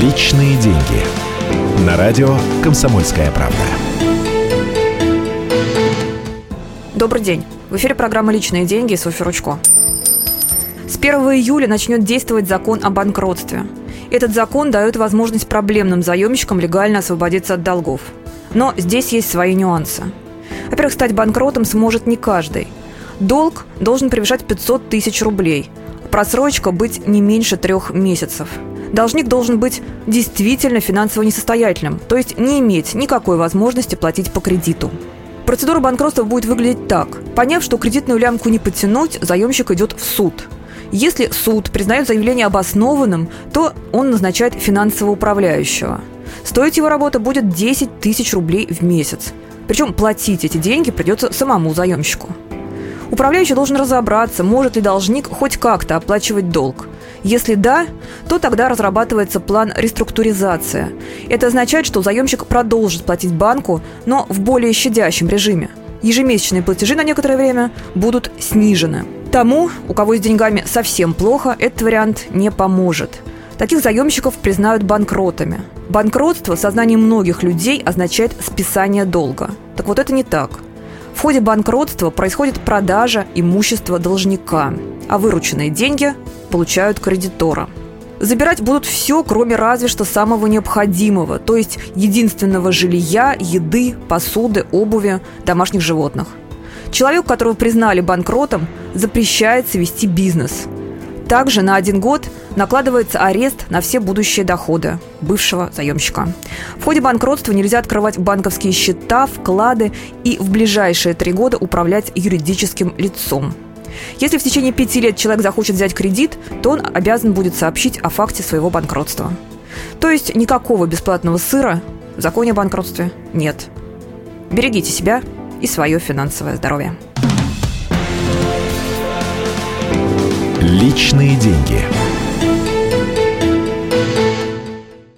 Личные деньги. На радио «Комсомольская правда». Добрый день. В эфире программа «Личные деньги» Софья Ручко. С 1 июля начнет действовать закон о банкротстве. Этот закон дает возможность проблемным заемщикам легально освободиться от долгов. Но здесь есть свои нюансы. Во-первых, стать банкротом сможет не каждый. Долг должен превышать 500 тысяч рублей. Просрочка быть не меньше трех месяцев – должник должен быть действительно финансово несостоятельным, то есть не иметь никакой возможности платить по кредиту. Процедура банкротства будет выглядеть так. Поняв, что кредитную лямку не подтянуть, заемщик идет в суд. Если суд признает заявление обоснованным, то он назначает финансового управляющего. Стоить его работа будет 10 тысяч рублей в месяц. Причем платить эти деньги придется самому заемщику. Управляющий должен разобраться, может ли должник хоть как-то оплачивать долг. Если да, то тогда разрабатывается план реструктуризации. Это означает, что заемщик продолжит платить банку, но в более щадящем режиме. Ежемесячные платежи на некоторое время будут снижены. Тому, у кого с деньгами совсем плохо, этот вариант не поможет. Таких заемщиков признают банкротами. Банкротство в сознании многих людей означает списание долга. Так вот это не так. В ходе банкротства происходит продажа имущества должника, а вырученные деньги получают кредитора. Забирать будут все, кроме разве что самого необходимого, то есть единственного жилья, еды, посуды, обуви, домашних животных. Человек, которого признали банкротом, запрещается вести бизнес. Также на один год накладывается арест на все будущие доходы бывшего заемщика. В ходе банкротства нельзя открывать банковские счета, вклады и в ближайшие три года управлять юридическим лицом – если в течение пяти лет человек захочет взять кредит, то он обязан будет сообщить о факте своего банкротства. То есть никакого бесплатного сыра в законе о банкротстве нет. Берегите себя и свое финансовое здоровье. Личные деньги.